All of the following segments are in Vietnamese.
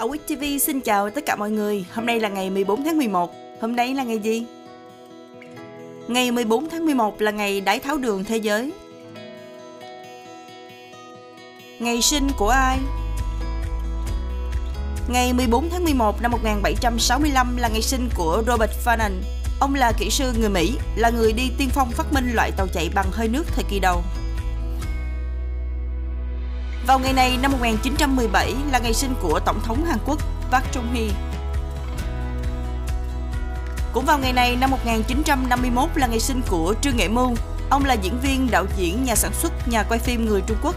Awit TV xin chào tất cả mọi người. Hôm nay là ngày 14 tháng 11. Hôm nay là ngày gì? Ngày 14 tháng 11 là ngày đái tháo đường thế giới. Ngày sinh của ai? Ngày 14 tháng 11 năm 1765 là ngày sinh của Robert Fannin. Ông là kỹ sư người Mỹ, là người đi tiên phong phát minh loại tàu chạy bằng hơi nước thời kỳ đầu. Vào ngày này năm 1917 là ngày sinh của Tổng thống Hàn Quốc Park Chung-hee. Cũng vào ngày này năm 1951 là ngày sinh của Trương Nghệ Mưu. Ông là diễn viên, đạo diễn, nhà sản xuất, nhà quay phim người Trung Quốc.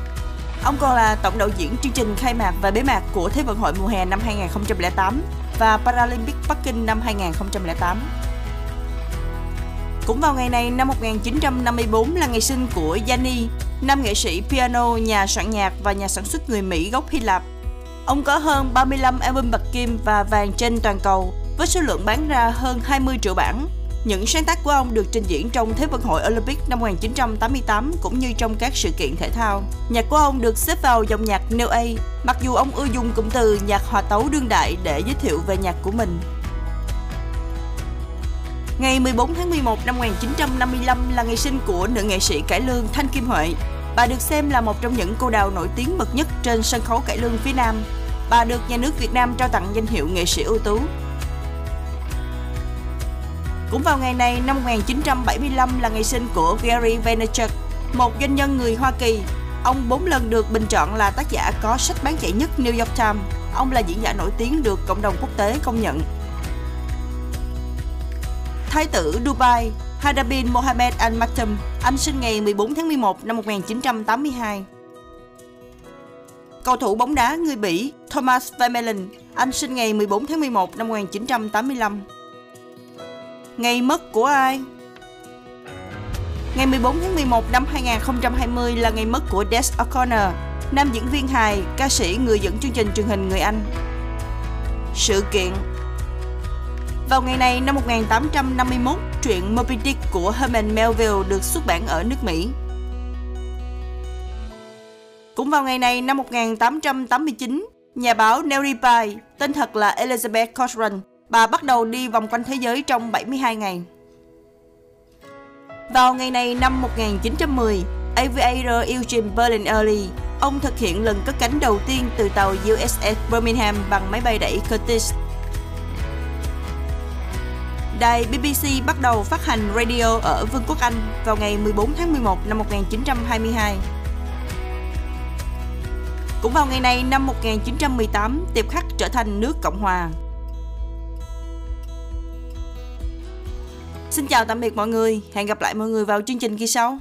Ông còn là tổng đạo diễn chương trình khai mạc và bế mạc của Thế vận hội mùa hè năm 2008 và Paralympic Bắc Kinh năm 2008. Cũng vào ngày này năm 1954 là ngày sinh của Yanni, nam nghệ sĩ piano, nhà soạn nhạc và nhà sản xuất người Mỹ gốc Hy Lạp. Ông có hơn 35 album bạc kim và vàng trên toàn cầu, với số lượng bán ra hơn 20 triệu bản. Những sáng tác của ông được trình diễn trong Thế vận hội Olympic năm 1988 cũng như trong các sự kiện thể thao. Nhạc của ông được xếp vào dòng nhạc New Age. mặc dù ông ưa dùng cụm từ nhạc hòa tấu đương đại để giới thiệu về nhạc của mình. Ngày 14 tháng 11 năm 1955 là ngày sinh của nữ nghệ sĩ cải lương Thanh Kim Huệ. Bà được xem là một trong những cô đào nổi tiếng bậc nhất trên sân khấu cải lương phía Nam. Bà được nhà nước Việt Nam trao tặng danh hiệu nghệ sĩ ưu tú. Cũng vào ngày này năm 1975 là ngày sinh của Gary Vaynerchuk, một doanh nhân người Hoa Kỳ. Ông bốn lần được bình chọn là tác giả có sách bán chạy nhất New York Times. Ông là diễn giả nổi tiếng được cộng đồng quốc tế công nhận. Thái tử Dubai Hada bin Mohammed Al Maktoum, anh sinh ngày 14 tháng 11 năm 1982. Cầu thủ bóng đá người Bỉ Thomas Vermaelen, anh sinh ngày 14 tháng 11 năm 1985. Ngày mất của ai? Ngày 14 tháng 11 năm 2020 là ngày mất của Des O'Connor, nam diễn viên hài, ca sĩ người dẫn chương trình truyền hình người Anh. Sự kiện vào ngày này năm 1851, truyện Moby Dick của Herman Melville được xuất bản ở nước Mỹ. Cũng vào ngày này năm 1889, nhà báo Nellie Bly, tên thật là Elizabeth Cochrane, bà bắt đầu đi vòng quanh thế giới trong 72 ngày. Vào ngày này năm 1910, aviator Eugene Berlin-Early, ông thực hiện lần cất cánh đầu tiên từ tàu USS Birmingham bằng máy bay đẩy Curtiss Đài BBC bắt đầu phát hành radio ở Vương quốc Anh vào ngày 14 tháng 11 năm 1922. Cũng vào ngày này năm 1918, Tiệp Khắc trở thành nước Cộng hòa. Xin chào tạm biệt mọi người, hẹn gặp lại mọi người vào chương trình kỳ sau.